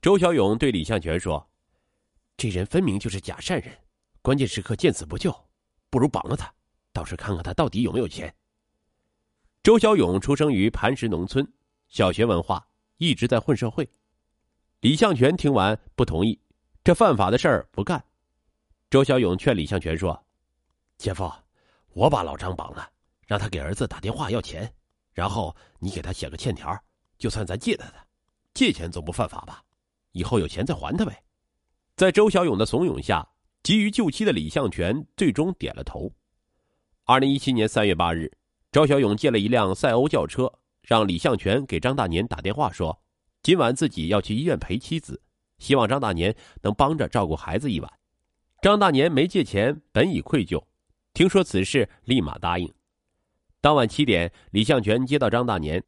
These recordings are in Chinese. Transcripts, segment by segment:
周小勇对李向全说：“这人分明就是假善人，关键时刻见死不救，不如绑了他，到时看看他到底有没有钱。”周小勇出生于磐石农村，小学文化，一直在混社会。李向全听完不同意，这犯法的事儿不干。周小勇劝李向全说：“姐夫，我把老张绑了，让他给儿子打电话要钱，然后你给他写个欠条，就算咱借他的，借钱总不犯法吧？以后有钱再还他呗。”在周小勇的怂恿下，急于救妻的李向全最终点了头。二零一七年三月八日，周小勇借了一辆赛欧轿车，让李向全给张大年打电话说：“今晚自己要去医院陪妻子，希望张大年能帮着照顾孩子一晚。”张大年没借钱，本已愧疚，听说此事，立马答应。当晚七点，李向全接到张大年，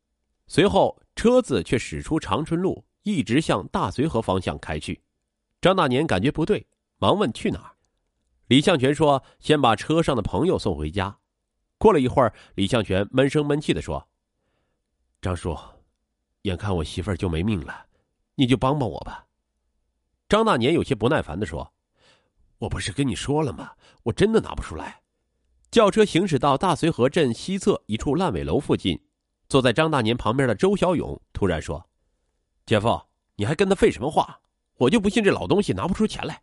随后车子却驶出长春路，一直向大绥河方向开去。张大年感觉不对，忙问去哪儿。李向全说：“先把车上的朋友送回家。”过了一会儿，李向全闷声闷气的说：“张叔，眼看我媳妇儿就没命了，你就帮帮我吧。”张大年有些不耐烦的说。我不是跟你说了吗？我真的拿不出来。轿车行驶到大绥河镇西侧一处烂尾楼附近，坐在张大年旁边的周小勇突然说：“姐夫，你还跟他废什么话？我就不信这老东西拿不出钱来。”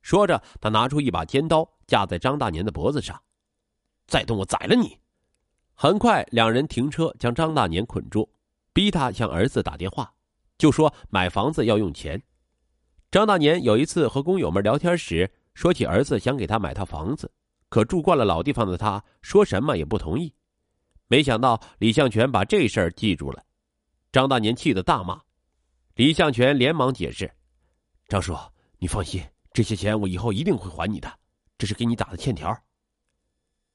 说着，他拿出一把尖刀架在张大年的脖子上：“再动我宰了你！”很快，两人停车将张大年捆住，逼他向儿子打电话，就说买房子要用钱。张大年有一次和工友们聊天时，说起儿子想给他买套房子，可住惯了老地方的他，说什么也不同意。没想到李向全把这事儿记住了，张大年气得大骂。李向全连忙解释：“张叔，你放心，这些钱我以后一定会还你的，这是给你打的欠条。”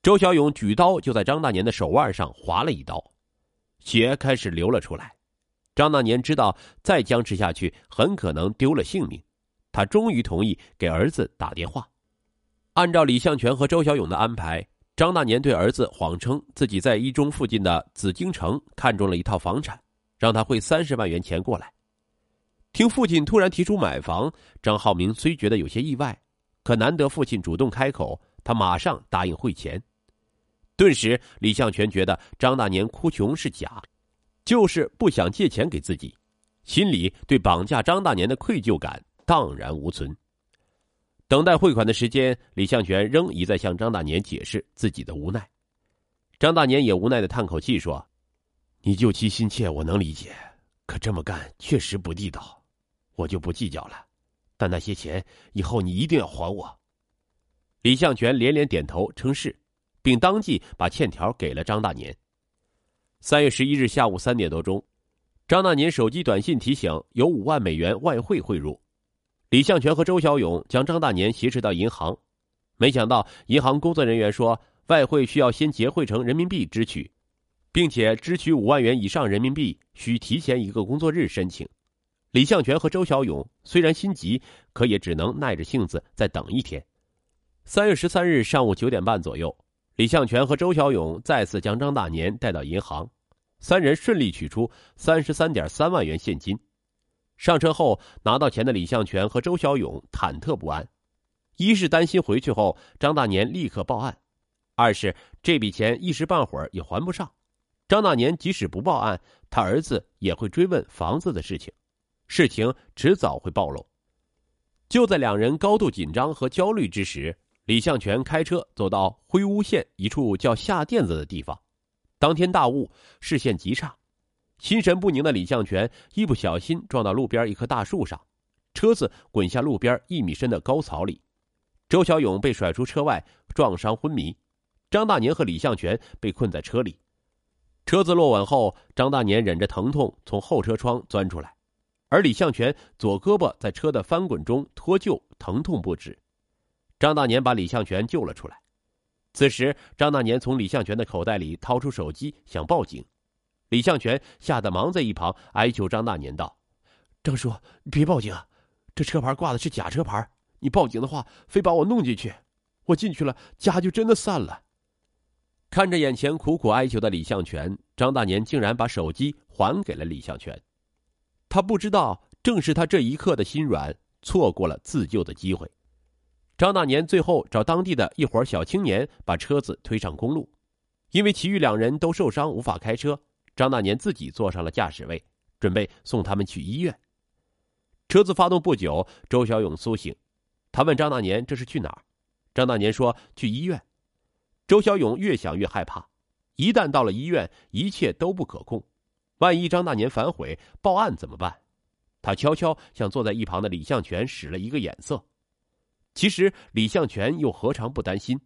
周小勇举刀就在张大年的手腕上划了一刀，血开始流了出来。张大年知道再僵持下去很可能丢了性命，他终于同意给儿子打电话。按照李向全和周小勇的安排，张大年对儿子谎称自己在一中附近的紫京城看中了一套房产，让他汇三十万元钱过来。听父亲突然提出买房，张浩明虽觉得有些意外，可难得父亲主动开口，他马上答应汇钱。顿时，李向全觉得张大年哭穷是假。就是不想借钱给自己，心里对绑架张大年的愧疚感荡然无存。等待汇款的时间，李向全仍一再向张大年解释自己的无奈。张大年也无奈的叹口气说：“你救妻心切，我能理解，可这么干确实不地道，我就不计较了。但那些钱以后你一定要还我。”李向全连连点头称是，并当即把欠条给了张大年。三月十一日下午三点多钟，张大年手机短信提醒有五万美元外汇汇入。李向全和周小勇将张大年挟持到银行，没想到银行工作人员说外汇需要先结汇成人民币支取，并且支取五万元以上人民币需提前一个工作日申请。李向全和周小勇虽然心急，可也只能耐着性子再等一天。三月十三日上午九点半左右，李向全和周小勇再次将张大年带到银行。三人顺利取出三十三点三万元现金，上车后拿到钱的李向全和周小勇忐忑不安，一是担心回去后张大年立刻报案，二是这笔钱一时半会儿也还不上，张大年即使不报案，他儿子也会追问房子的事情，事情迟早会暴露。就在两人高度紧张和焦虑之时，李向全开车走到灰屋县一处叫下甸子的地方。当天大雾，视线极差，心神不宁的李向全一不小心撞到路边一棵大树上，车子滚下路边一米深的高草里，周小勇被甩出车外，撞伤昏迷，张大年和李向全被困在车里。车子落稳后，张大年忍着疼痛从后车窗钻出来，而李向全左胳膊在车的翻滚中脱臼，疼痛不止。张大年把李向全救了出来。此时，张大年从李向全的口袋里掏出手机，想报警。李向全吓得忙在一旁哀求张大年道：“张叔，别报警，这车牌挂的是假车牌，你报警的话，非把我弄进去，我进去了，家就真的散了。”看着眼前苦苦哀求的李向全，张大年竟然把手机还给了李向全。他不知道正是他这一刻的心软，错过了自救的机会。张大年最后找当地的一伙小青年把车子推上公路，因为其余两人都受伤无法开车，张大年自己坐上了驾驶位，准备送他们去医院。车子发动不久，周小勇苏醒，他问张大年这是去哪儿？张大年说去医院。周小勇越想越害怕，一旦到了医院，一切都不可控，万一张大年反悔报案怎么办？他悄悄向坐在一旁的李向全使了一个眼色。其实李向全又何尝不担心？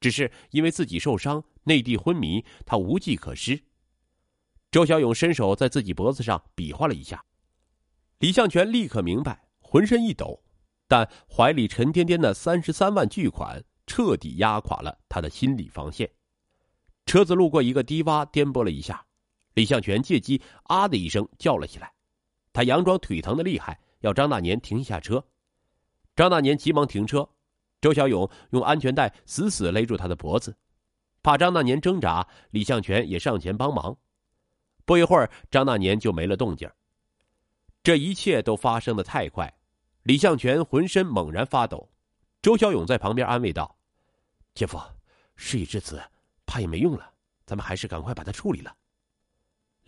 只是因为自己受伤，内地昏迷，他无计可施。周小勇伸手在自己脖子上比划了一下，李向全立刻明白，浑身一抖，但怀里沉甸甸的三十三万巨款彻底压垮了他的心理防线。车子路过一个低洼，颠簸了一下，李向全借机啊的一声叫了起来，他佯装腿疼的厉害，要张大年停一下车。张大年急忙停车，周小勇用安全带死死勒住他的脖子，怕张大年挣扎，李向全也上前帮忙。不一会儿，张大年就没了动静。这一切都发生的太快，李向全浑身猛然发抖。周小勇在旁边安慰道：“姐夫，事已至此，怕也没用了，咱们还是赶快把他处理了。”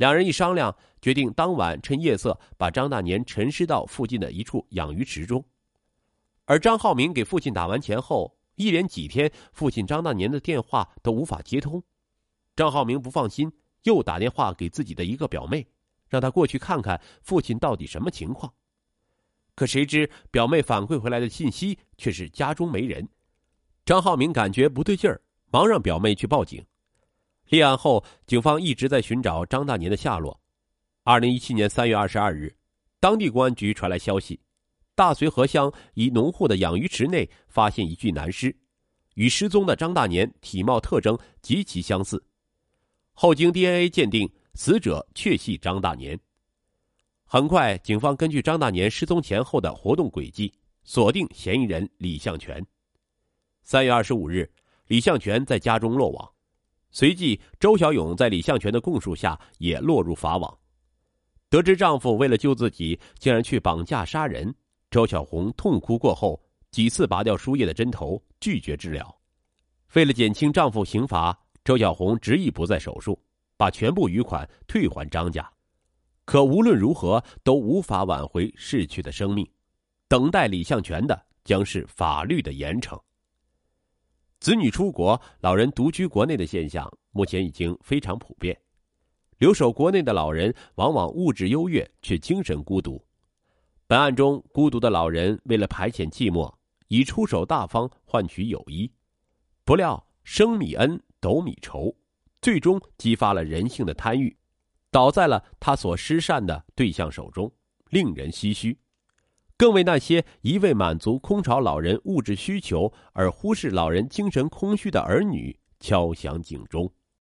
两人一商量，决定当晚趁夜色把张大年沉尸到附近的一处养鱼池中。而张浩明给父亲打完钱后，一连几天，父亲张大年的电话都无法接通。张浩明不放心，又打电话给自己的一个表妹，让他过去看看父亲到底什么情况。可谁知表妹反馈回来的信息却是家中没人。张浩明感觉不对劲儿，忙让表妹去报警。立案后，警方一直在寻找张大年的下落。二零一七年三月二十二日，当地公安局传来消息。大绥河乡一农户的养鱼池内发现一具男尸，与失踪的张大年体貌特征极其相似。后经 DNA 鉴定，死者确系张大年。很快，警方根据张大年失踪前后的活动轨迹，锁定嫌疑人李向全。三月二十五日，李向全在家中落网，随即周小勇在李向全的供述下也落入法网。得知丈夫为了救自己，竟然去绑架杀人。周小红痛哭过后，几次拔掉输液的针头，拒绝治疗。为了减轻丈夫刑罚，周小红执意不再手术，把全部余款退还张家。可无论如何都无法挽回逝去的生命，等待李向全的将是法律的严惩。子女出国，老人独居国内的现象目前已经非常普遍。留守国内的老人往往物质优越，却精神孤独。本案中，孤独的老人为了排遣寂寞，以出手大方换取友谊，不料升米恩，斗米仇，最终激发了人性的贪欲，倒在了他所施善的对象手中，令人唏嘘。更为那些一味满足空巢老人物质需求而忽视老人精神空虚的儿女敲响警钟。